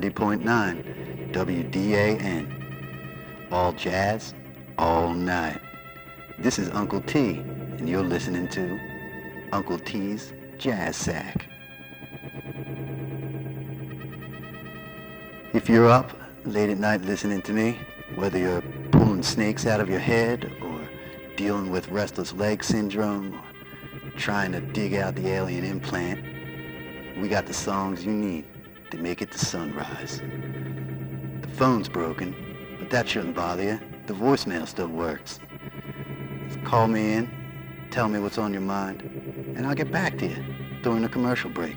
90.9 WDAN. All jazz, all night. This is Uncle T, and you're listening to Uncle T's Jazz Sack. If you're up late at night listening to me, whether you're pulling snakes out of your head or dealing with restless leg syndrome or trying to dig out the alien implant, we got the songs you need to make it to sunrise. The phone's broken, but that shouldn't bother you. The voicemail still works. Just call me in, tell me what's on your mind, and I'll get back to you during the commercial break.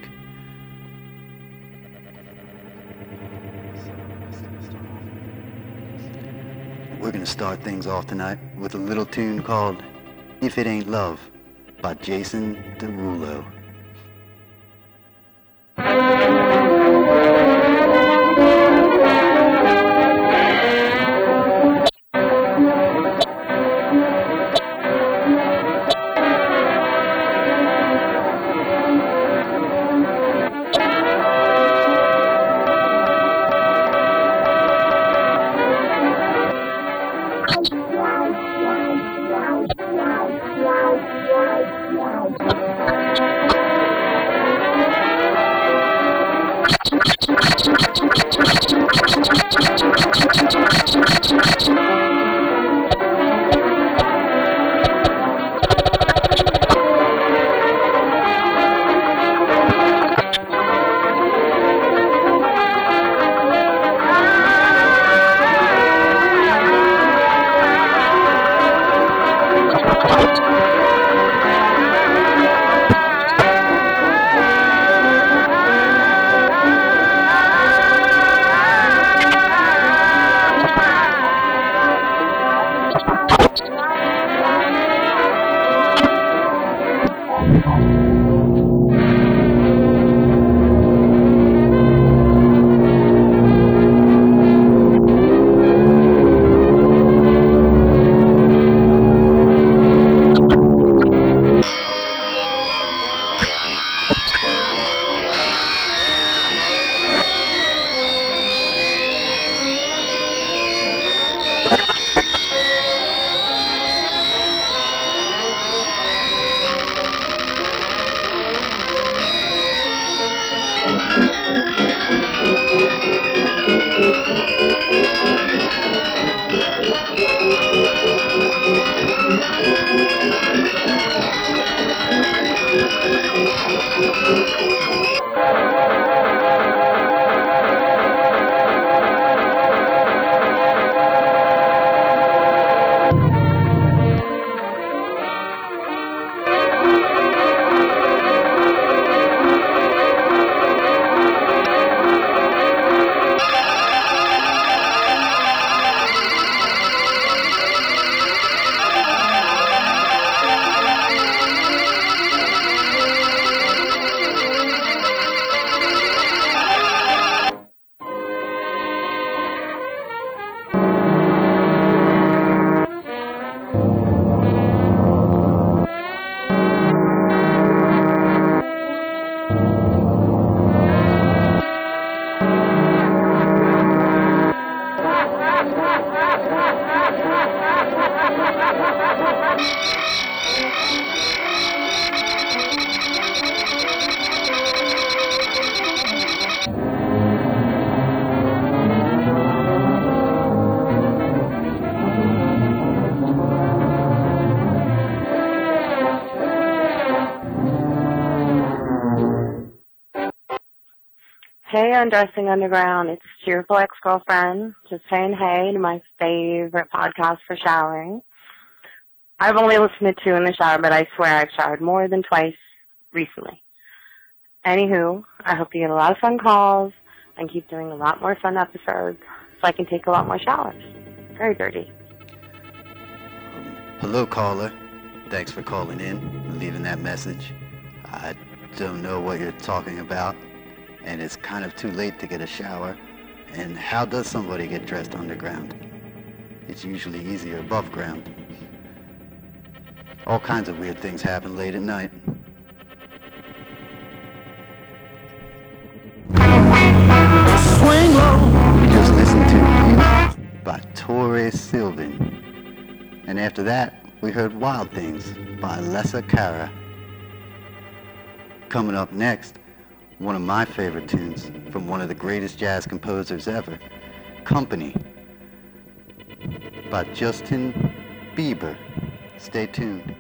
We're gonna start things off tonight with a little tune called If It Ain't Love by Jason Derulo. Hey, Undressing Underground. It's Cheerful Ex-Girlfriend. Just saying hey to my favorite podcast for showering. I've only listened to two in the shower, but I swear I've showered more than twice recently. Anywho, I hope you get a lot of fun calls and keep doing a lot more fun episodes so I can take a lot more showers. Very dirty. Hello, caller. Thanks for calling in and leaving that message. I don't know what you're talking about, and it's kind of too late to get a shower. And how does somebody get dressed underground? It's usually easier above ground. All kinds of weird things happen late at night. Swing low. We just listened to by Torre Sylvan. And after that, we heard Wild Things by Alessia Cara. Coming up next, one of my favorite tunes from one of the greatest jazz composers ever, Company by Justin Bieber. Stay tuned.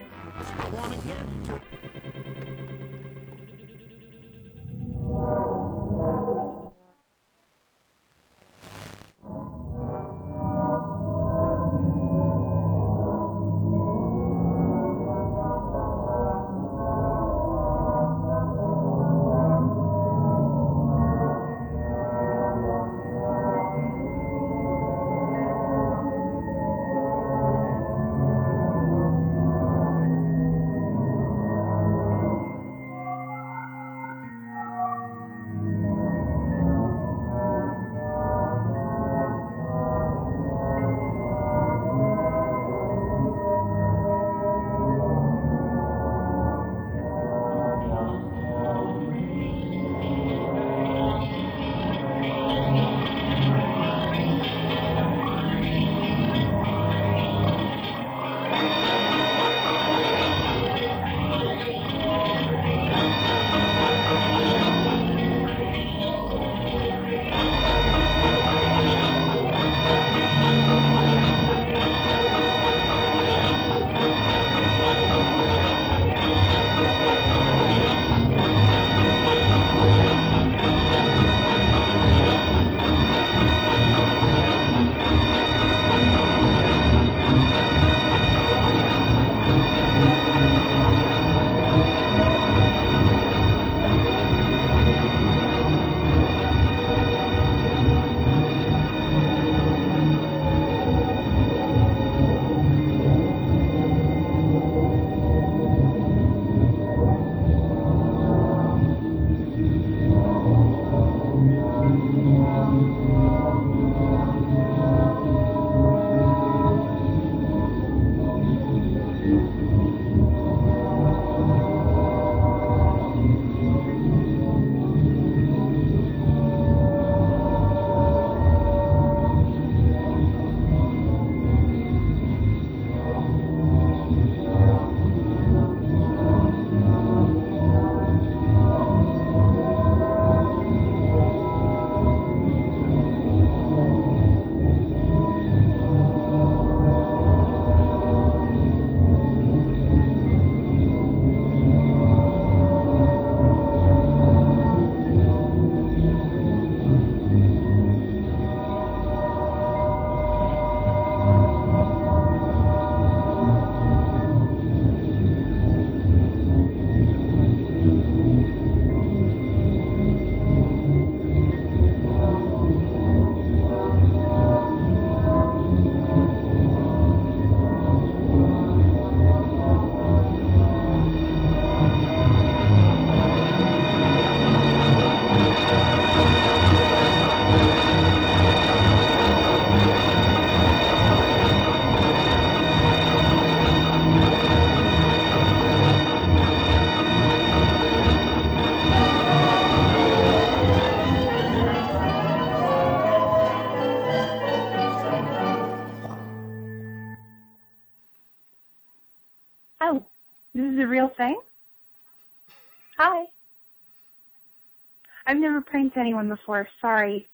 Pranked anyone before. Sorry.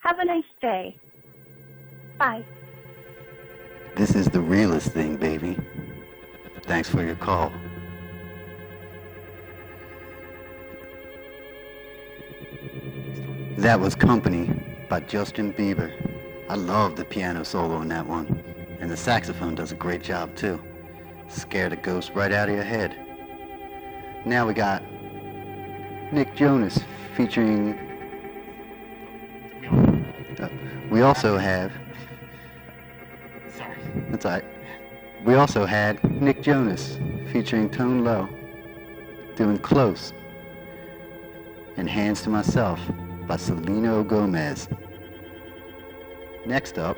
Have a nice day. Bye. This is the realest thing, baby. Thanks for your call. That was Company by Justin Bieber. I love the piano solo in that one. And the saxophone does a great job too. Scare the ghost right out of your head. Now we got Nick Jonas featuring. We also have. Sorry. That's all right. We also had Nick Jonas featuring Tove Lo doing Close and Hands to Myself by Selena Gomez. Next up,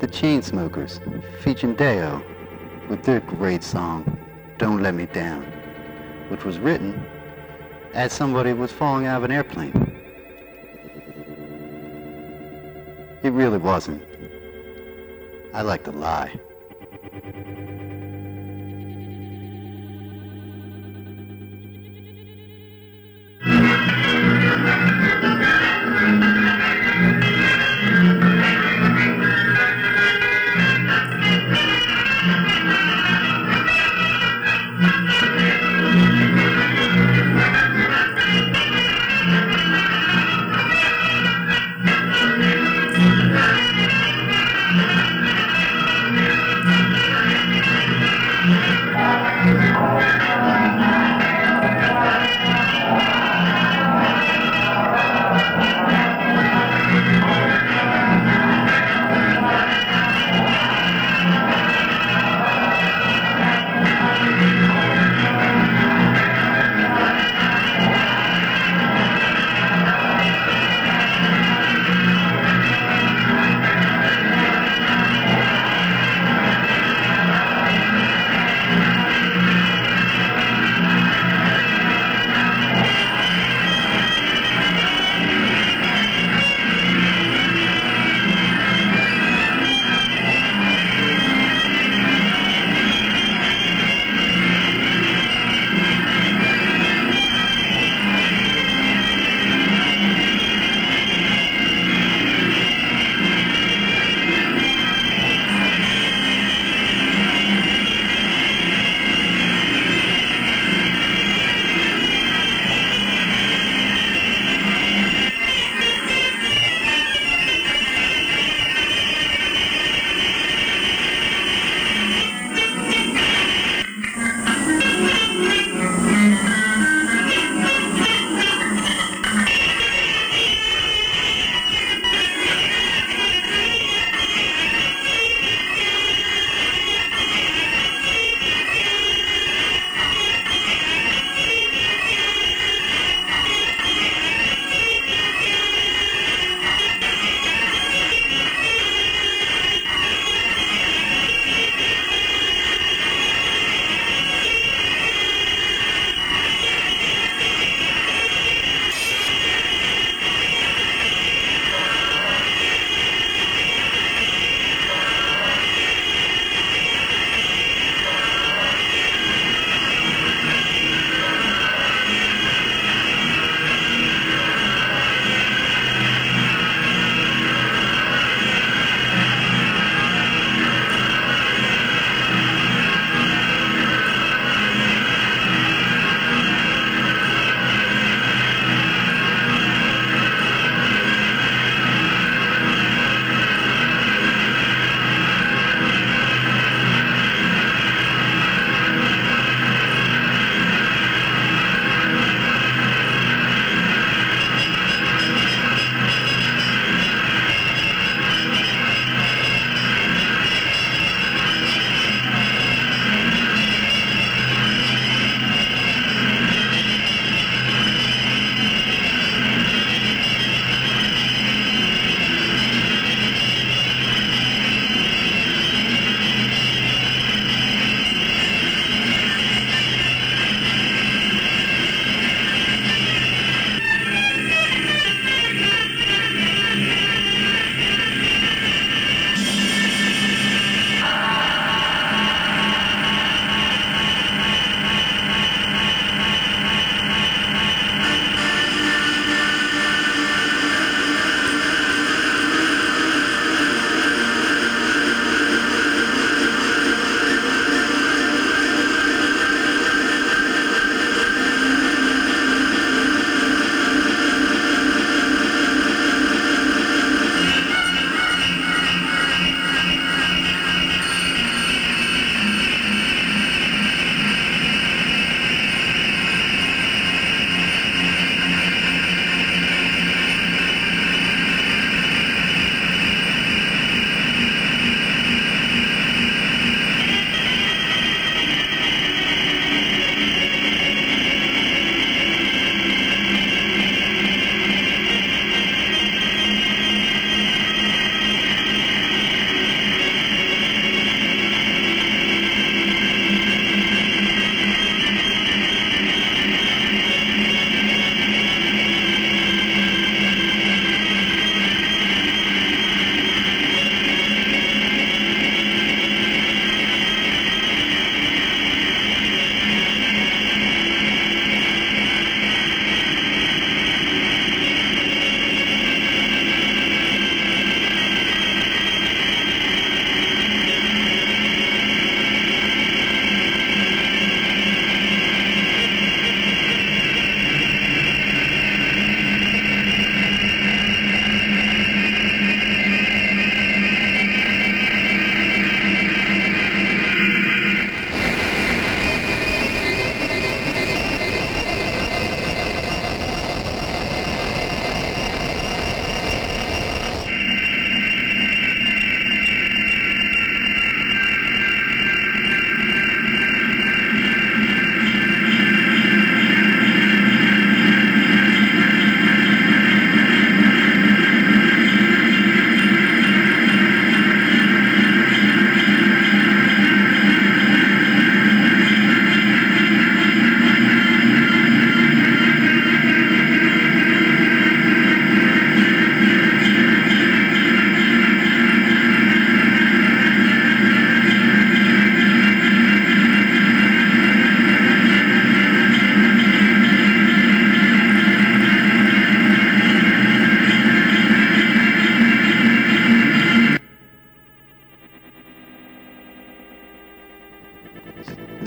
the Chainsmokers featuring Daya with their great song, Don't Let Me Down, which was written as somebody was falling out of an airplane. It really wasn't. I like to lie.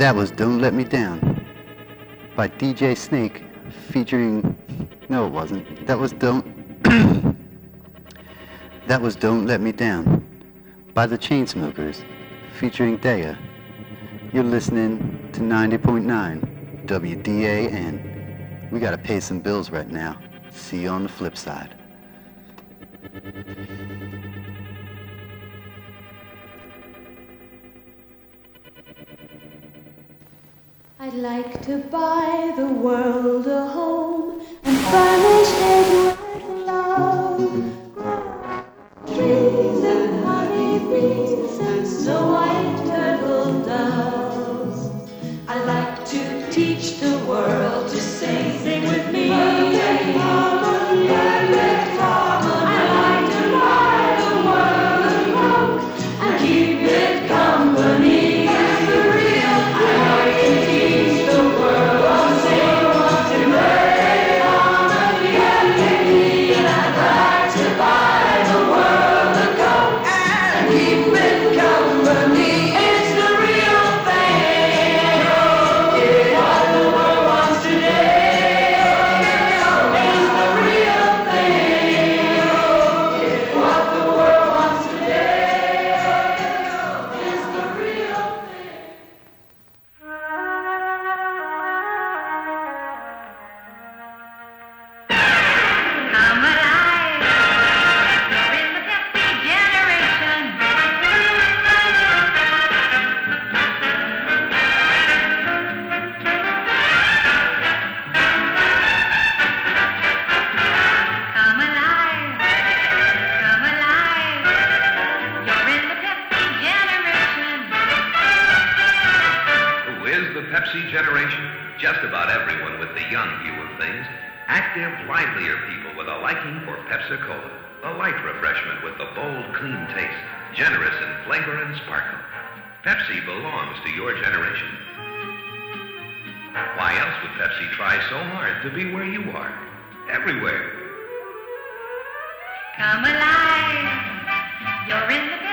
That was Don't Let Me Down by DJ Snake featuring. No, it wasn't. That was Don't. that was Don't Let Me Down by the Chainsmokers featuring Daya. You're listening to 90.9 WDAN. We gotta pay some bills right now. See you on the flip side. A light refreshment with the bold, clean taste. Generous in flavor and sparkle. Pepsi belongs to your generation. Why else would Pepsi try so hard to be where you are? Everywhere. Come alive. You're in the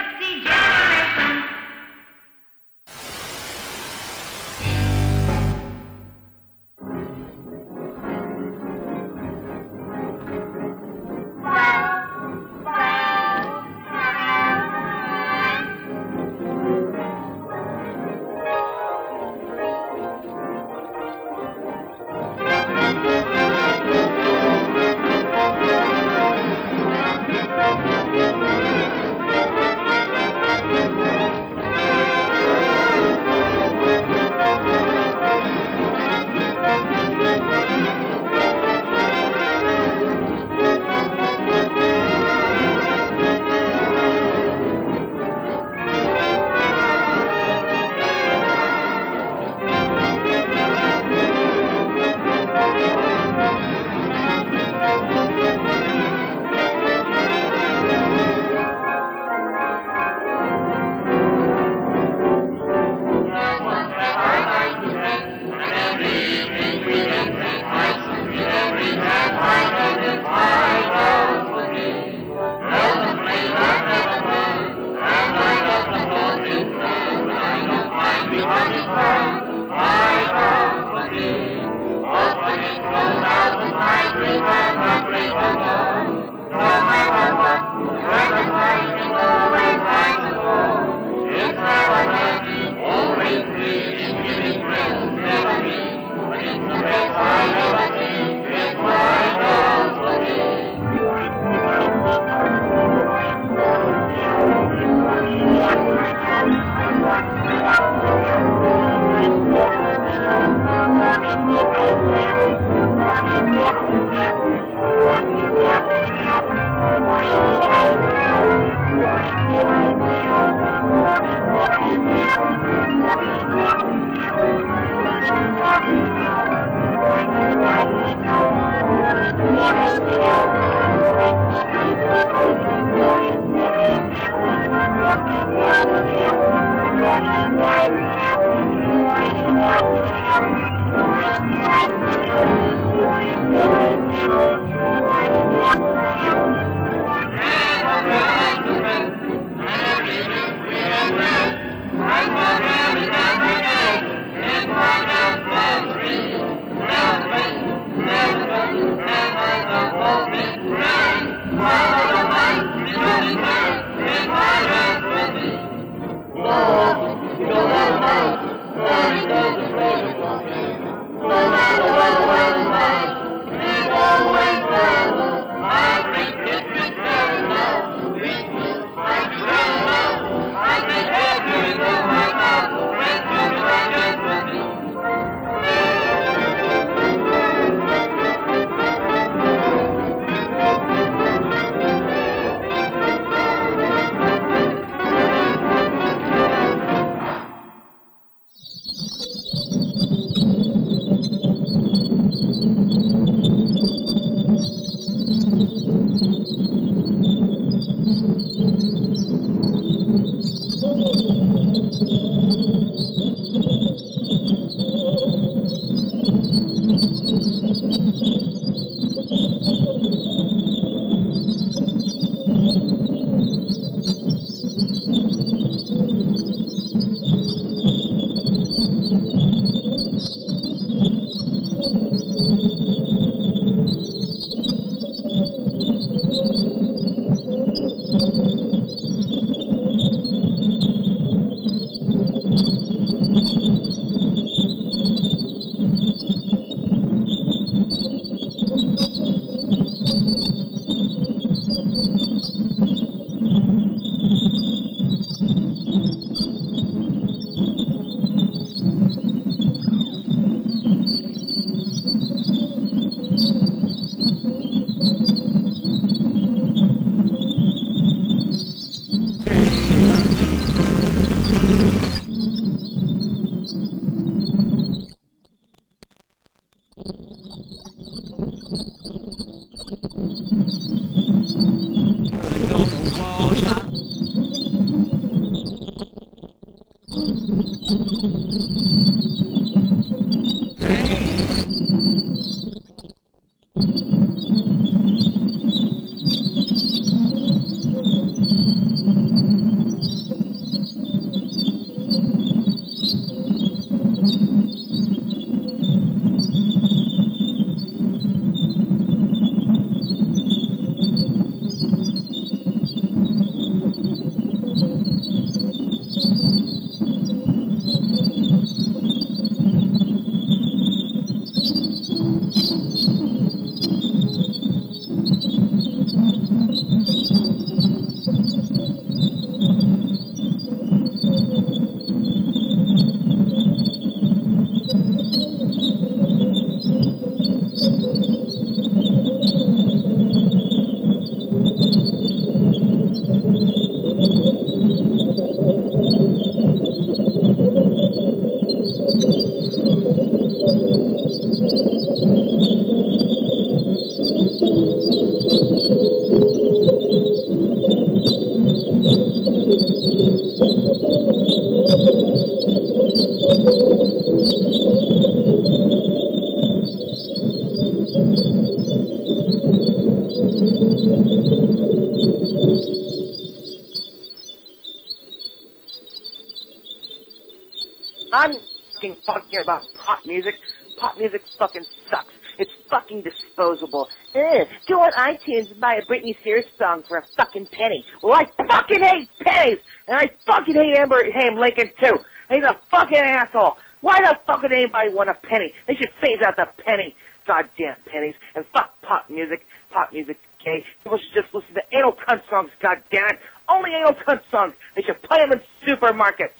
fucking sucks. It's fucking disposable. Eh, Ugh, go on iTunes and buy a Britney Spears song for a fucking penny. Well, I fucking hate pennies, and I fucking hate Abraham Lincoln too. He's a fucking asshole. Why the fuck would anybody want a penny? They should phase out the penny. Goddamn pennies. And fuck pop music. Pop music, okay? People should just listen to anal cunt songs, goddammit. Only anal cunt songs. They should play them in supermarkets.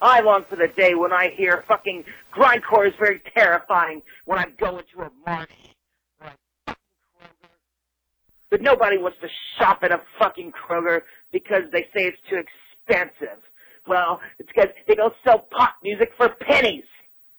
I long for the day when I hear fucking grindcore is very terrifying when I go into a marsh. or a fucking Kroger. But nobody wants to shop at a fucking Kroger because they say it's too expensive. Well, it's because they don't sell pop music for pennies.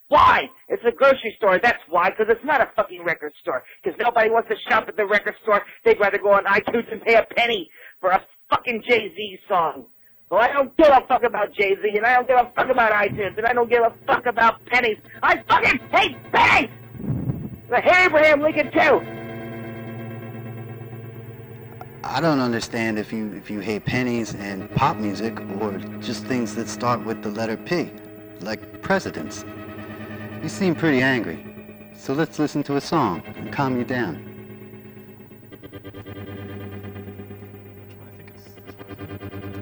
Why? It's a grocery store. That's why, because it's not a fucking record store. Because nobody wants to shop at the record store. They'd rather go on iTunes and pay a penny for a fucking Jay-Z song. Well, I don't give a fuck about Jay-Z, and I don't give a fuck about iTunes, and I don't give a fuck about pennies. I fucking hate pennies! I hate Abraham Lincoln, too! I don't understand if you if you hate pennies and pop music or just things that start with the letter P, like presidents. You seem pretty angry. So let's listen to a song and calm you down.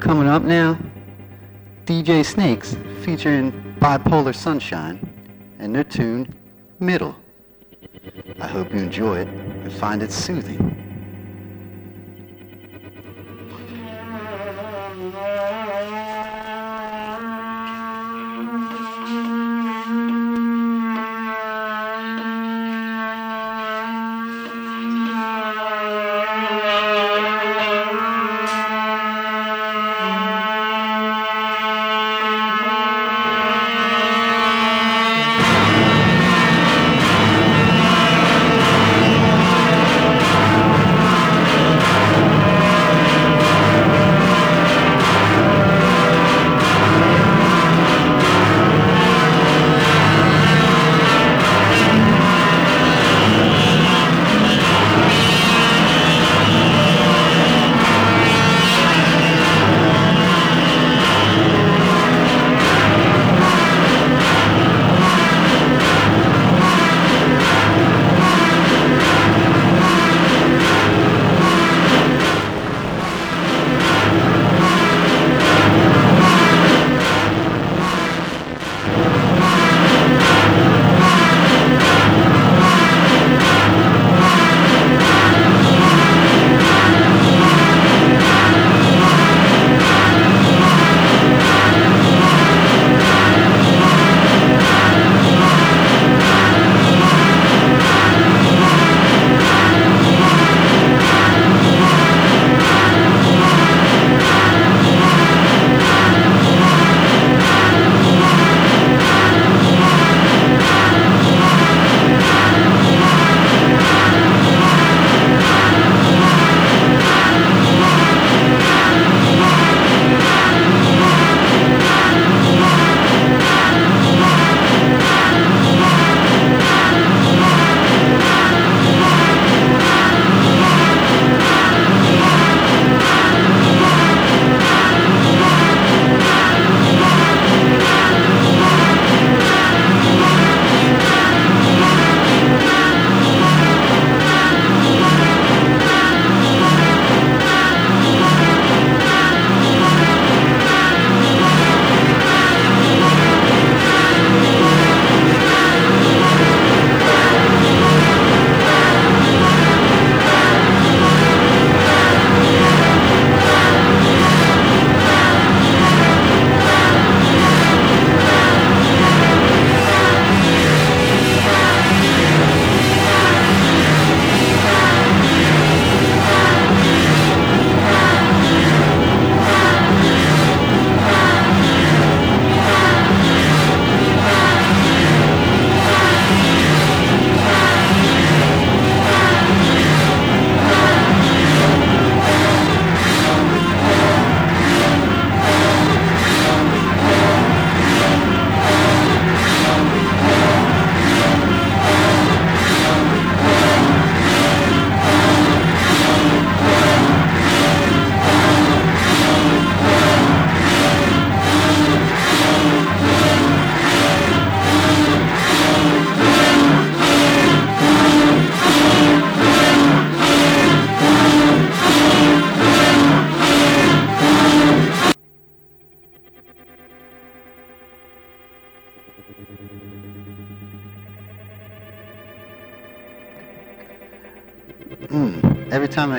Coming up now, DJ Snakes featuring Bipolar Sunshine and their tune Middle. I hope you enjoy it and find it soothing.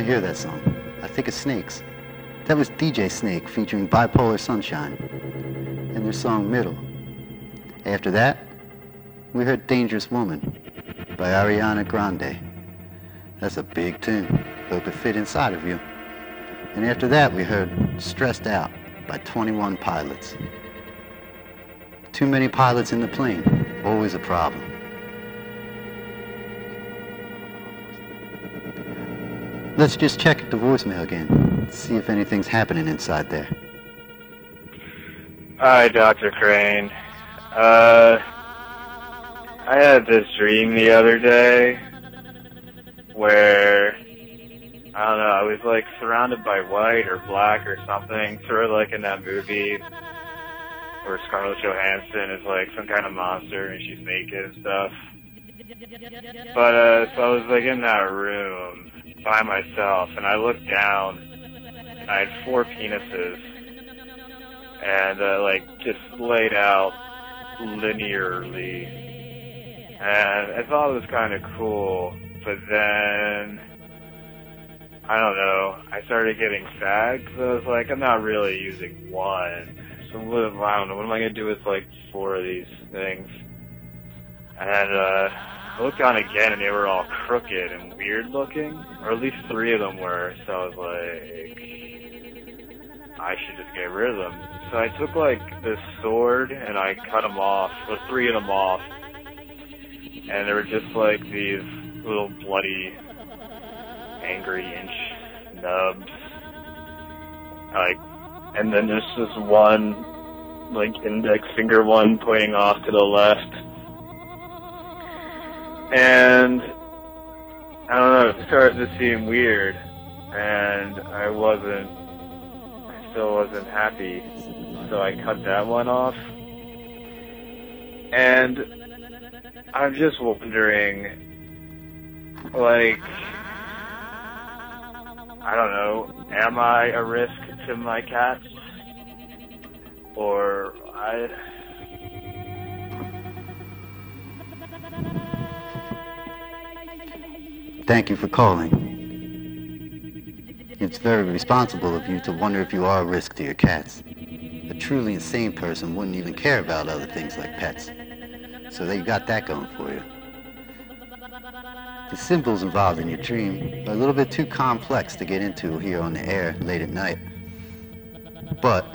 Hear that song, I think of Snakes. That was DJ Snake featuring Bipolar Sunshine and their song Middle. After that, we heard Dangerous Woman by Ariana Grande. That's a big tune. Hope it fit inside of you. And after that, we heard Stressed Out by 21 Pilots. Too many pilots in the plane, always a problem. Let's just check the voicemail again, see if anything's happening inside there. Hi, Dr. Crane. Uh, I had this dream the other day where, I don't know, I was like surrounded by white or black or something, sort of like in that movie where Scarlett Johansson is like some kind of monster and she's naked and stuff. But, uh, so I was like in that room by myself and I looked down and I had four penises and uh, like just laid out linearly. And I thought it was kind of cool, but then I don't know. I started getting sad because I was like, I'm not really using one. So I don't know. What am I gonna do with like four of these things? And uh, Looked on again, and they were all crooked and weird looking, or at least three of them were. So I was like, I should just get rid of them. So I took like this sword and I cut them off, or three of them off, and they were just like these little bloody, angry inch nubs. Like, and then there's this one, like index finger one pointing off to the left. And I don't know, it started to seem weird, and I wasn't, I still wasn't happy, so I cut that one off. And I'm just wondering, like, I don't know, am I a risk to my cats? Or I. Thank you for calling. It's very responsible of you to wonder if you are a risk to your cats. A truly insane person wouldn't even care about other things like pets. So they got that going for you. The symbols involved in your dream are a little bit too complex to get into here on the air late at night. But,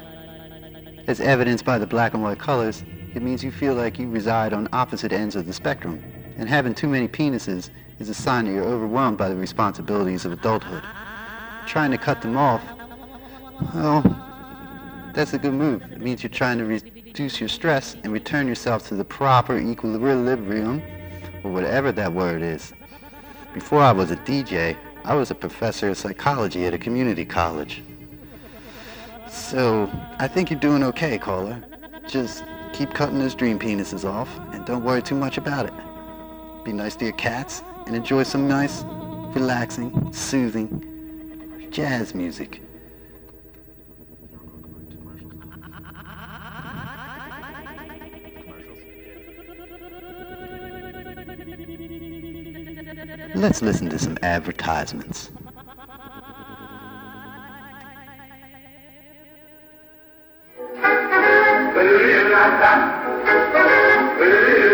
as evidenced by the black and white colors, it means you feel like you reside on opposite ends of the spectrum. And having too many penises is a sign that you're overwhelmed by the responsibilities of adulthood. Trying to cut them off, well, that's a good move. It means you're trying to reduce your stress and return yourself to the proper equilibrium, or whatever that word is. Before I was a DJ, I was a professor of psychology at a community college. So, I think you're doing okay, caller. Just keep cutting those dream penises off and don't worry too much about it. Be nice to your cats and enjoy some nice, relaxing, soothing jazz music. Let's listen to some advertisements.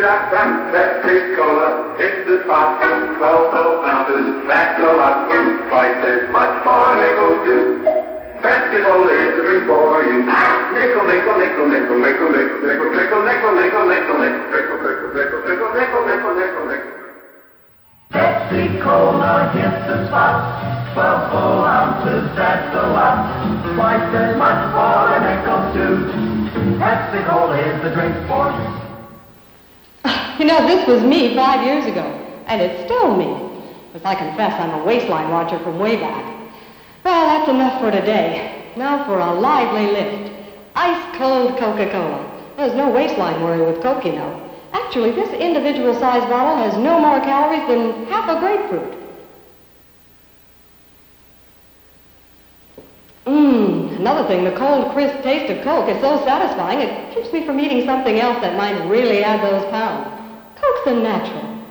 Pepsi Cola, it's the spot. Twelve ounces, that's a lot. Twice as much for a nickel too. Is the drink for you. Nickel, nickel, nickel, nickel, nickel, nickel, nickel, nickel, nickel, nickel, nickel, nickel, nickel, nickel, nickel, nickel, nickel, nickel, nickel, nickel. Cola hits the spot. Twelve full ounces, that's a lot. Twice as much for a nickel too. Pepsi Cola is the drink for you. You know, this was me five years ago, and it's still me. Because I confess I'm a waistline watcher from way back. Well, that's enough for today. Now for a lively lift. Ice cold Coca-Cola. There's no waistline worry with Coke, you know. Actually, this individual sized bottle has no more calories than half a grapefruit. Mmm, another thing, the cold, crisp taste of Coke is so satisfying, it keeps me from eating something else that might really add those pounds. Coke's a natural,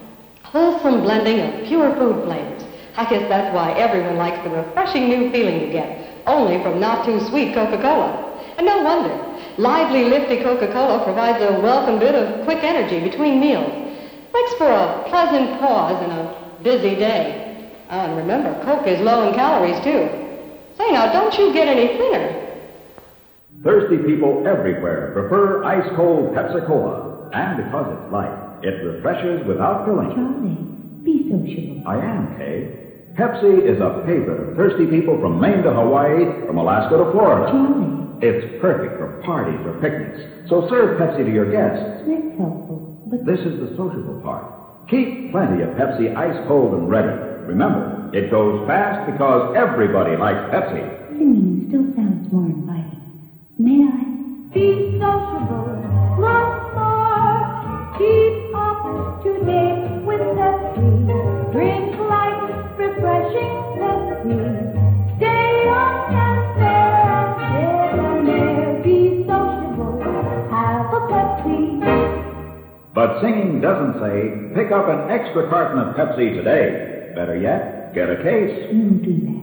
wholesome blending of pure food flavors, I guess that's why everyone likes the refreshing new feeling you get, only from not too sweet Coca-Cola. And no wonder. Lively, lifty Coca-Cola provides a welcome bit of quick energy between meals. Makes for a pleasant pause in a busy day. Oh, and remember, Coke is low in calories, too. Say, now, don't you get any thinner. Thirsty people everywhere prefer ice cold Pepsi Cola. And because it's light, it refreshes without filling. Charlie, be sociable. I am, Kay. Pepsi is a favorite of thirsty people from Maine to Hawaii, from Alaska to Florida. Charlie, It's perfect for parties or picnics. So serve Pepsi to your guests. that's helpful. But This is the sociable part. Keep plenty of Pepsi ice cold and ready. Remember, it goes fast because everybody likes Pepsi. singing still sounds more inviting. May I? Be sociable once more. Keep But singing doesn't say, pick up an extra carton of Pepsi today. Better yet, get a case. We won't do that.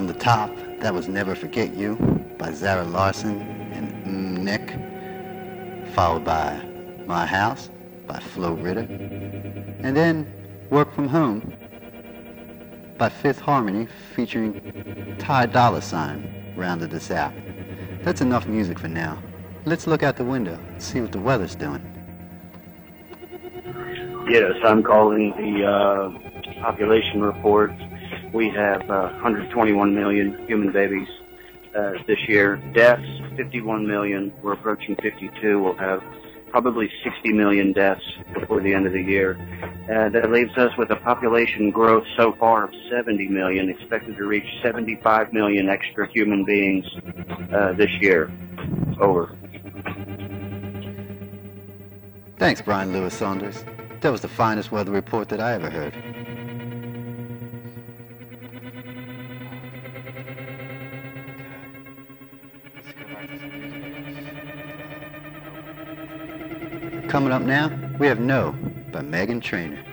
From the top, that was Never Forget You by Zara Larsson and mm, Nick, followed by My House by Flo Rida, and then Work From Home by Fifth Harmony featuring Ty Dolla Sign rounded us out. That's enough music for now. Let's look out the window and see what the weather's doing. Yes, I'm calling the uh, population report. We have uh, 121 million human babies uh, this year. Deaths, 51 million. We're approaching 52. We'll have probably 60 million deaths before the end of the year. Uh, that leaves us with a population growth so far of 70 million, expected to reach 75 million extra human beings uh, this year. Over. Thanks, Bryan Lewis Saunders. That was the finest weather report that I ever heard. Coming up now, we have No by Meghan Trainor.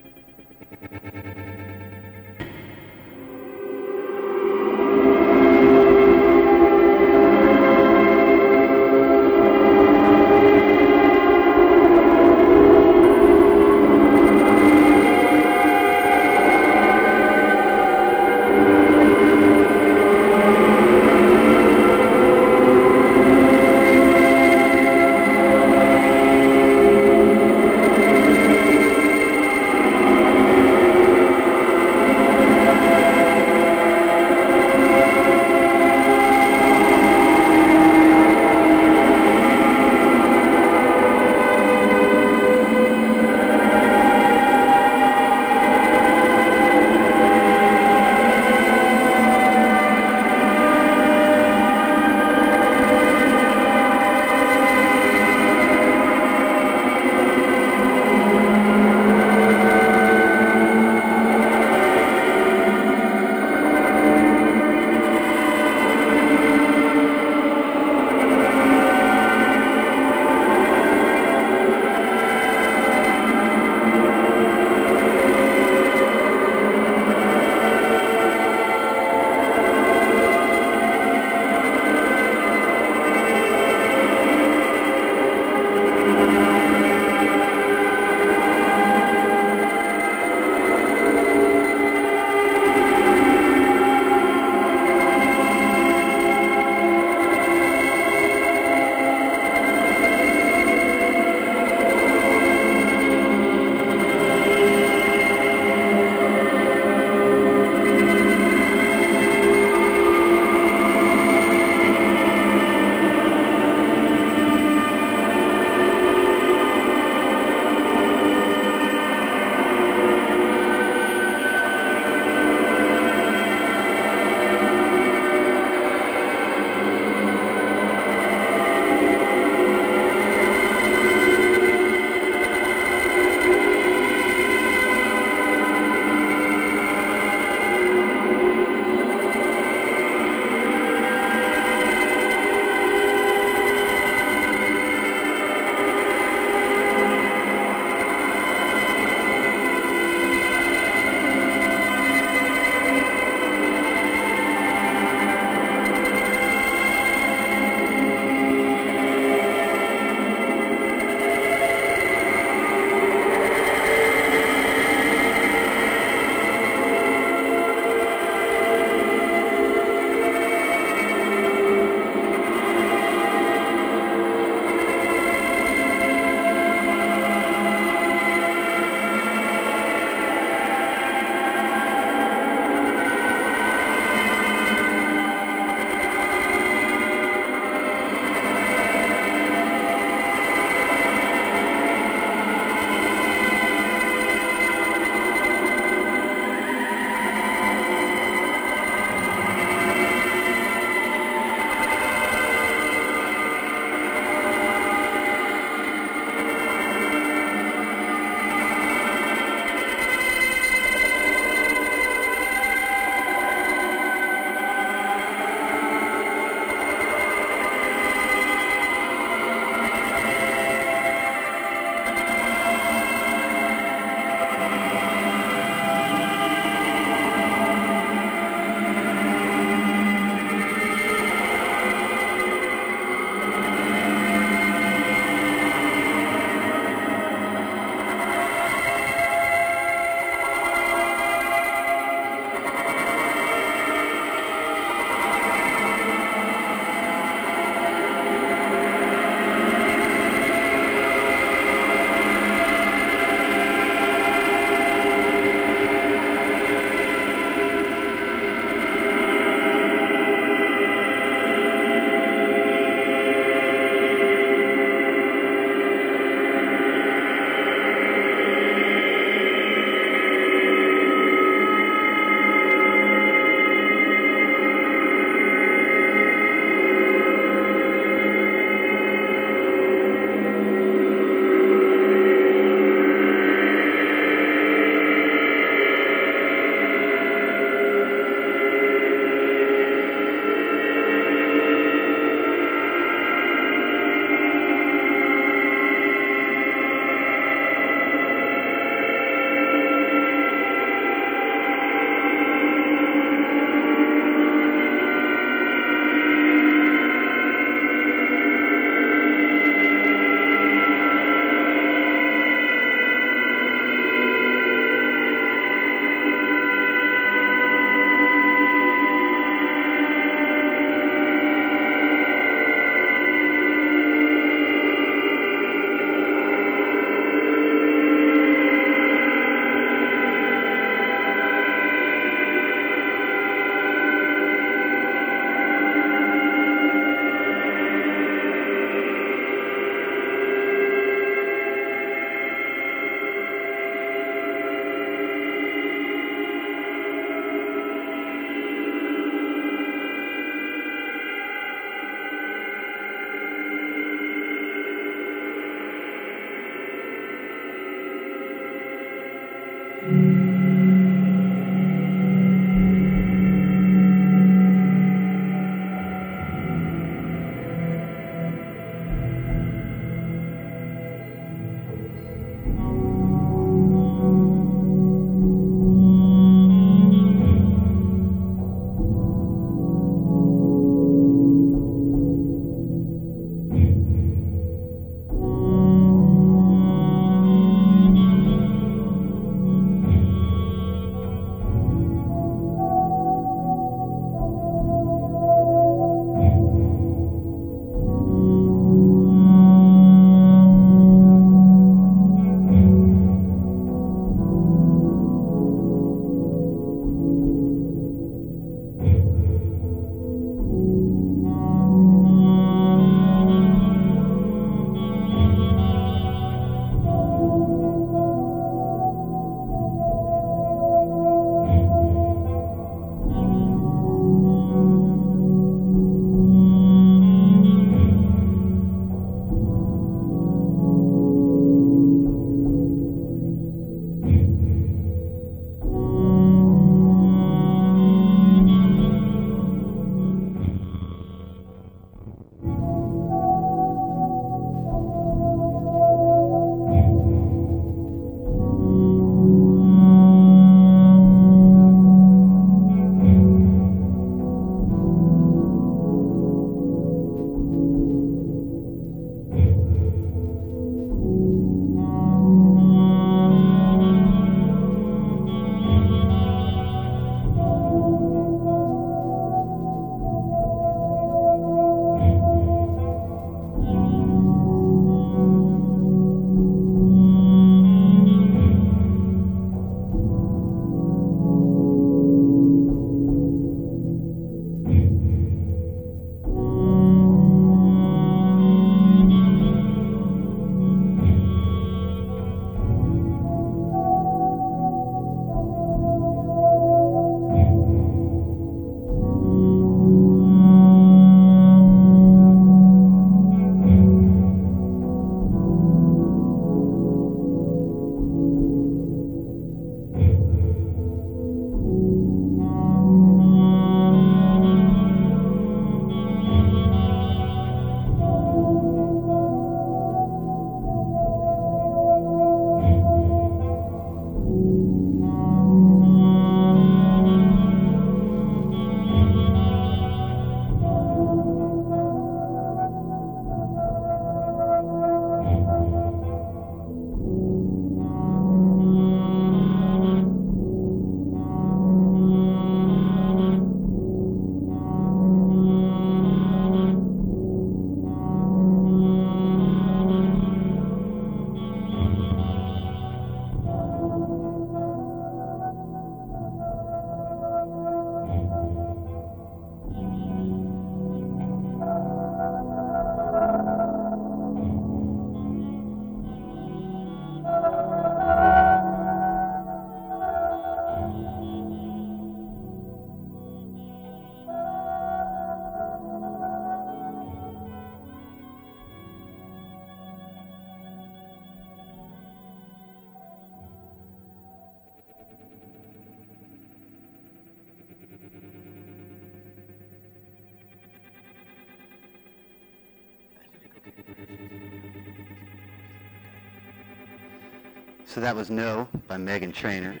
So that was No by Meghan Trainor,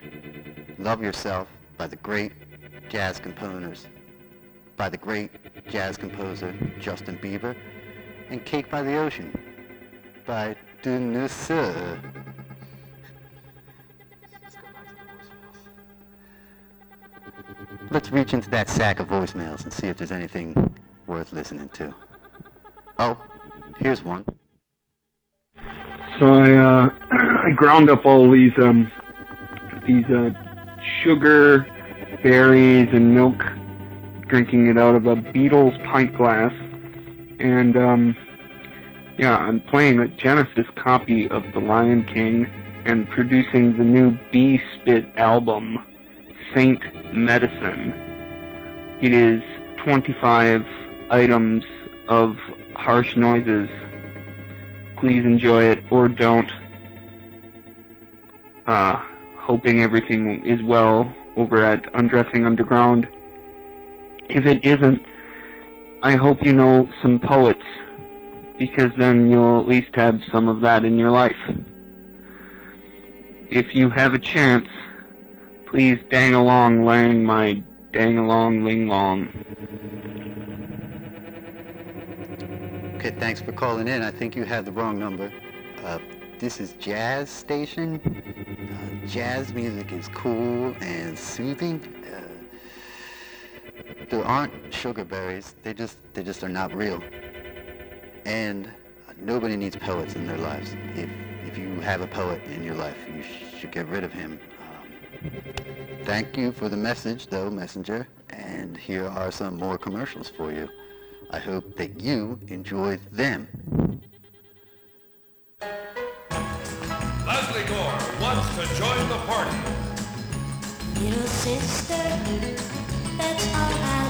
Love Yourself by the great jazz composers, by the great jazz composer Justin Bieber, and Cake by the Ocean by Dunusser. Let's reach into that sack of voicemails and see if there's anything worth listening to. Oh, here's one. So I uh, I ground up all these um these uh, sugar, berries, and milk, drinking it out of a Beatles pint glass, and um yeah, I'm playing a Genesis copy of The Lion King and producing the new B Spit album, Saint Medicine. It is 25 items of harsh noises please enjoy it or don't uh, hoping everything is well over at Undressing Underground. If it isn't, I hope you know some poets, because then you'll at least have some of that in your life. If you have a chance, please dang along learn my dang along ling long. Okay, thanks for calling in. I think you have the wrong number. Uh, this is Jazz Station jazz music is cool and soothing. Uh, there aren't sugar berries. They just they just are not real. And nobody needs poets in their lives. If if you have a poet in your life, you sh- should get rid of him. Um, thank you for the message, though, messenger. And here are some more commercials for you. I hope that you enjoy them. sister. That's all I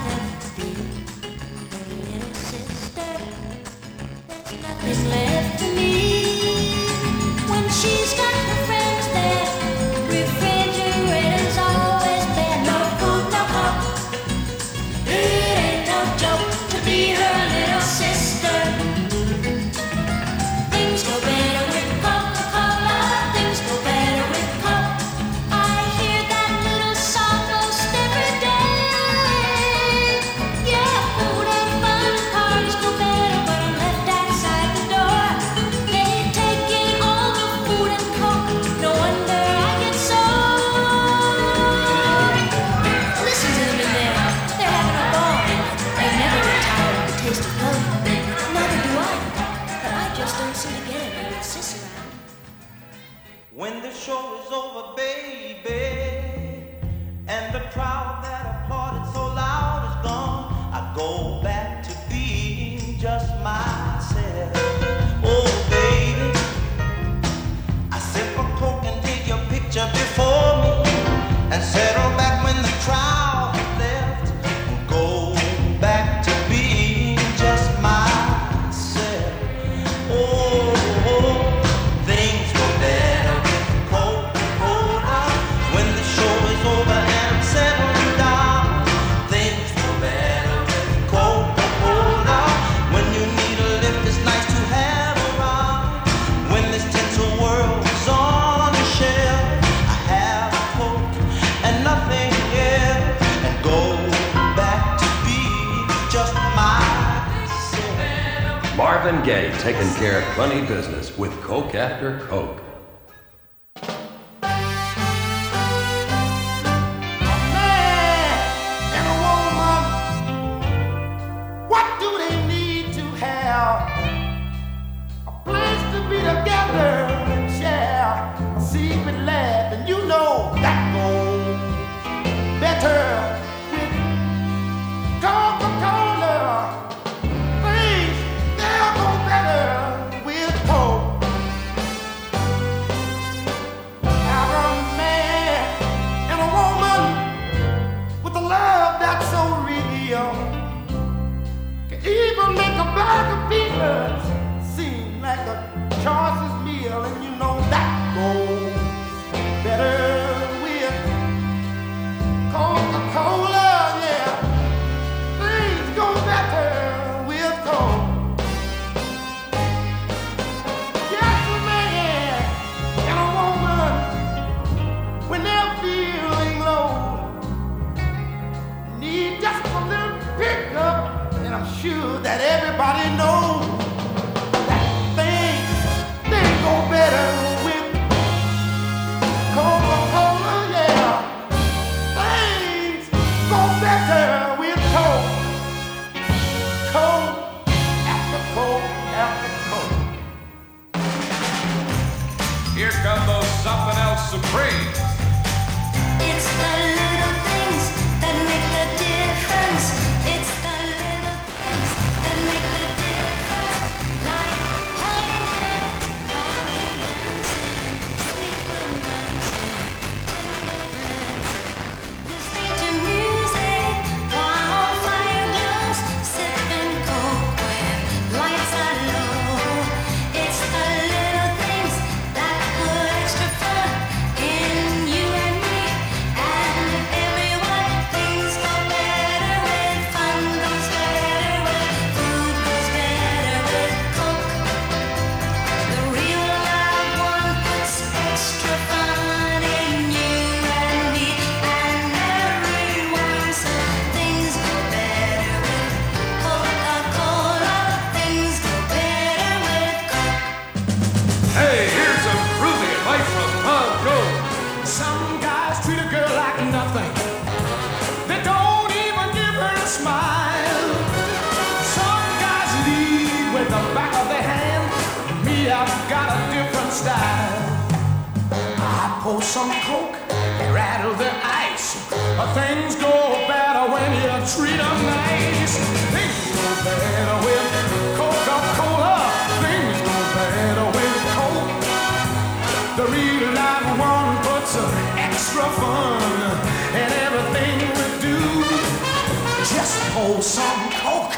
hold some coke,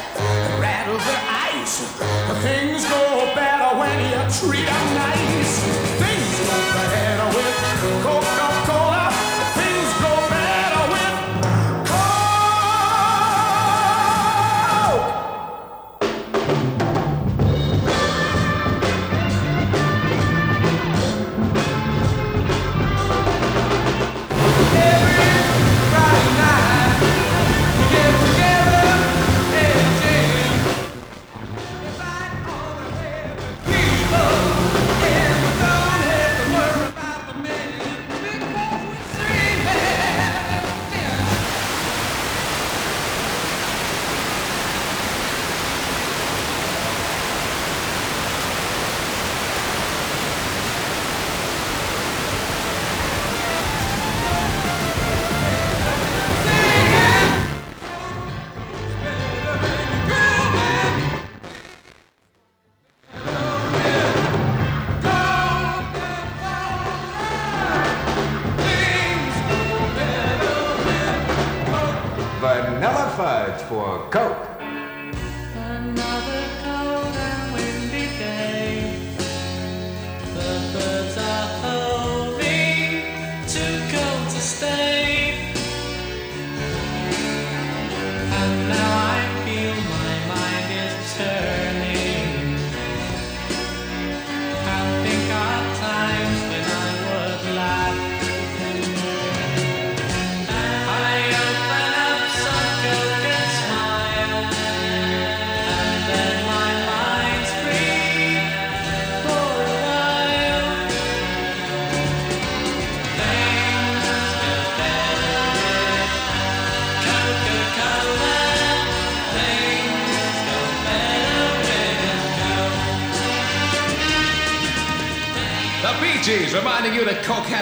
rattle their eyes. Things go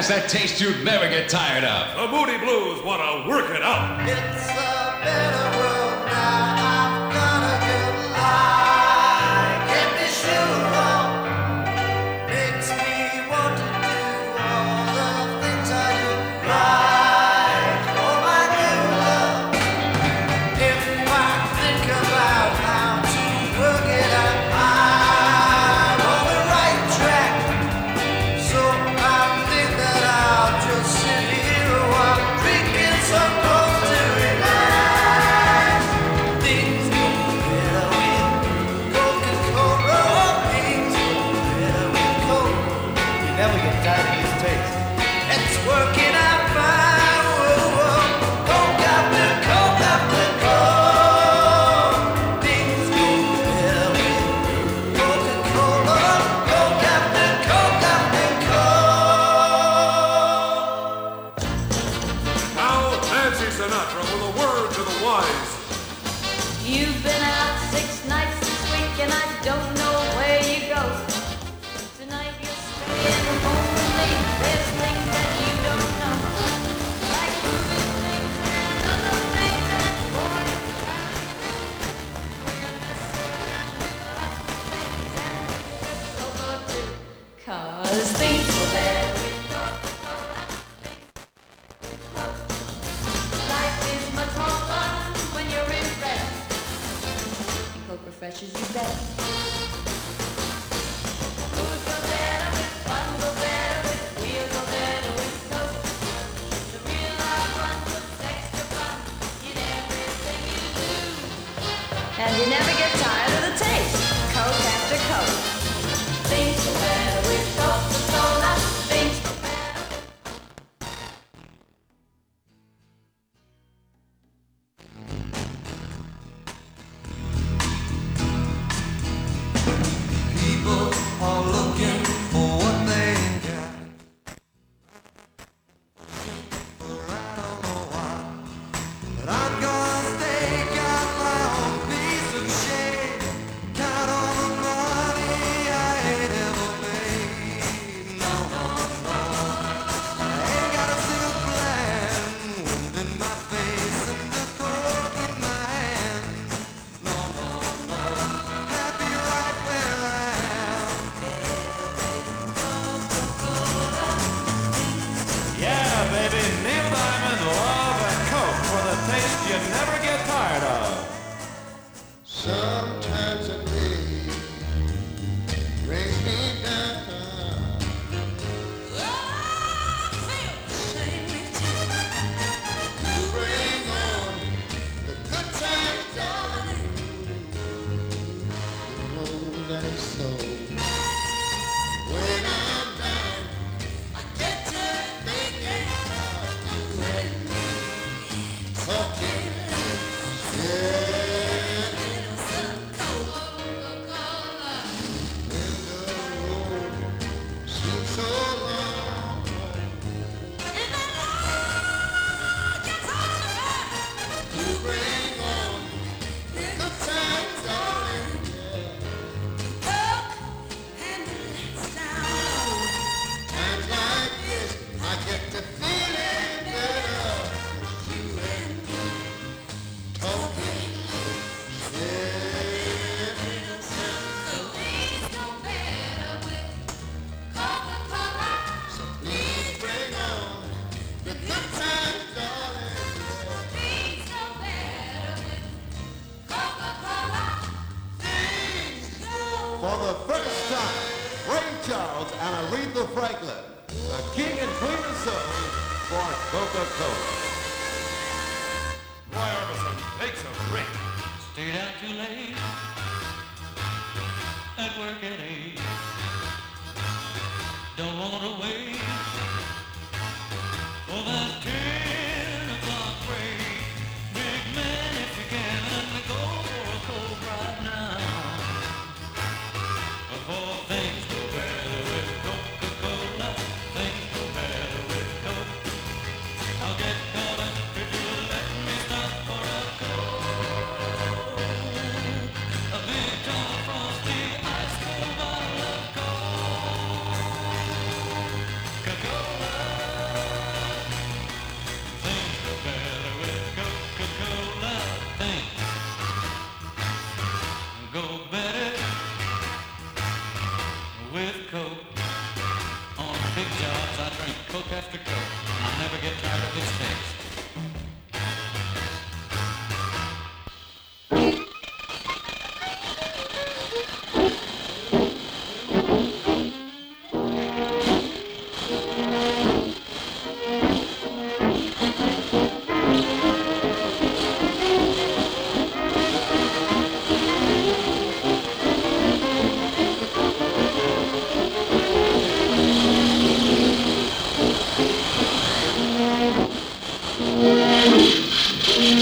that taste you'd never get tired of.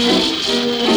Música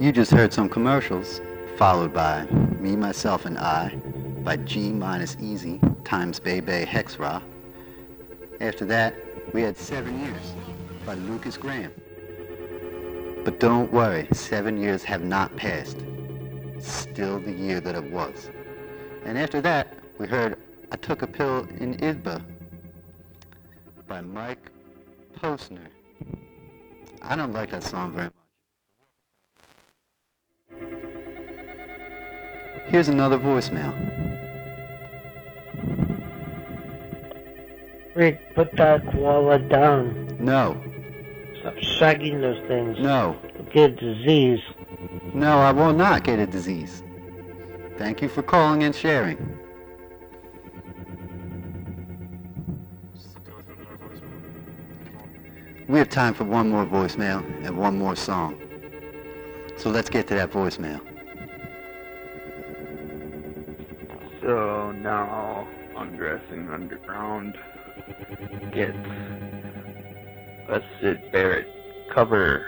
You just heard some commercials, followed by Me, Myself, and I by G minus Easy times Bebe Hexra. After that, we had Seven Years by Lukas Graham. But don't worry, seven years have not passed. Still the year that it was. And after that, we heard I Took a Pill in Idba by Mike Posner. I don't like that song very much. Here's another voicemail. Rick, put that koala down. No. Stop shagging those things. No. You'll get disease. No, I will not get a disease. Thank you for calling and sharing. We have time for one more voicemail and one more song. So let's get to that voicemail. So now, Undressing Underground gets a Syd Barrett cover.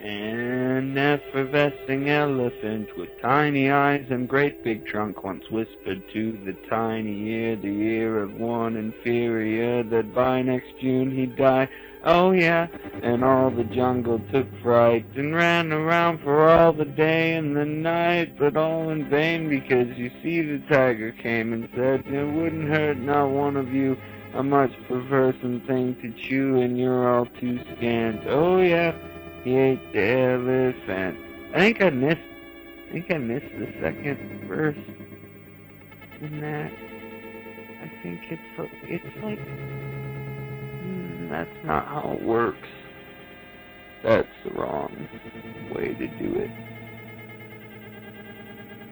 An effervescing elephant with tiny eyes and great big trunk once whispered to the tiny ear, the ear of one inferior, that by next June he'd die. Oh yeah, and all the jungle took fright and ran around for all the day and the night, but all in vain because you see the tiger came and said it wouldn't hurt not one of you a much perverse thing to chew and you're all too scant. Oh yeah, he ate the elephant. I think I missed. I think I missed the second verse in that. I think it's it's like that's not how it works. That's the wrong way to do it.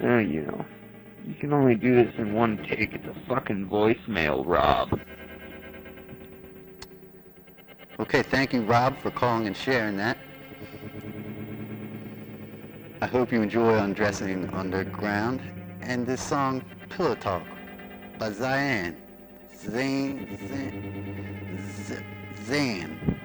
Uh, you know, you can only do this in one take. It's a fucking voicemail, Rob. Okay, thank you, Rob, for calling and sharing that. I hope you enjoy Undressing Underground and this song, Pillow Talk, by Zayn. Zayn, Zayn, Z- then.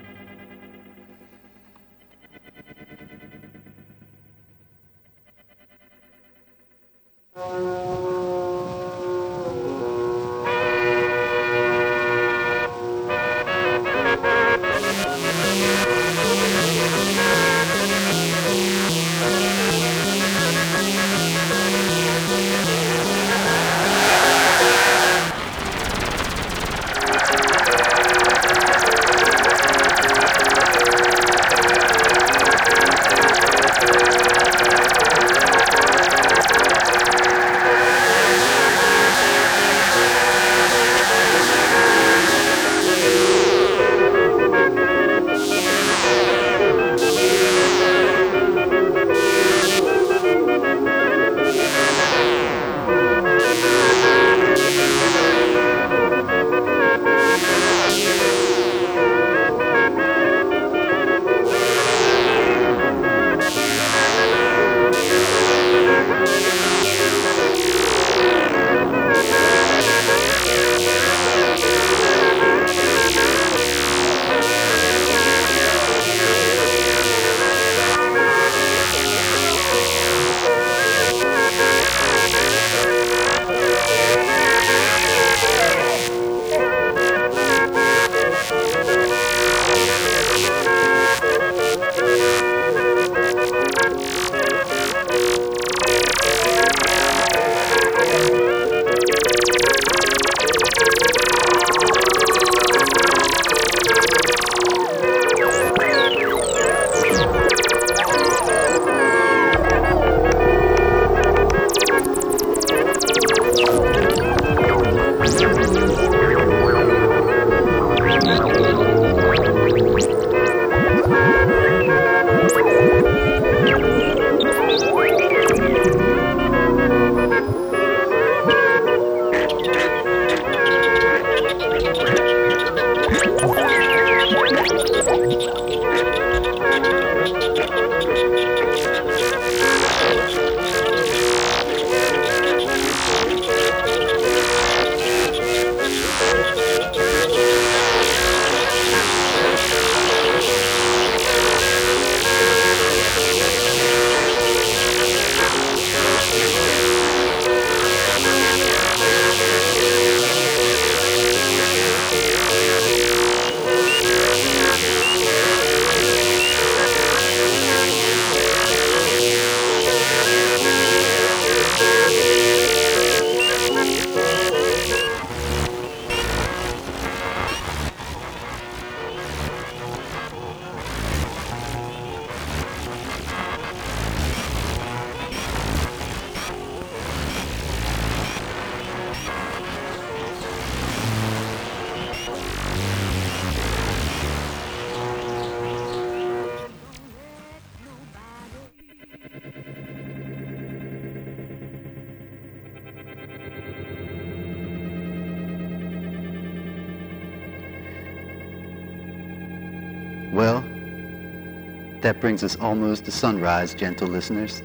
That brings us almost to sunrise, gentle listeners.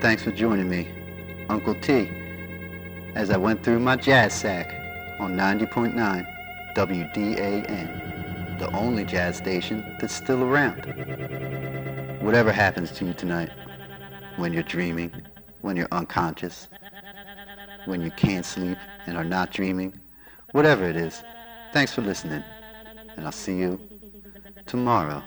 Thanks for joining me, Uncle T, as I went through my jazz sack on 90.9 WDAN, the only jazz station that's still around. Whatever happens to you tonight, when you're dreaming, when you're unconscious, when you can't sleep and are not dreaming, whatever it is, thanks for listening, and I'll see you tomorrow.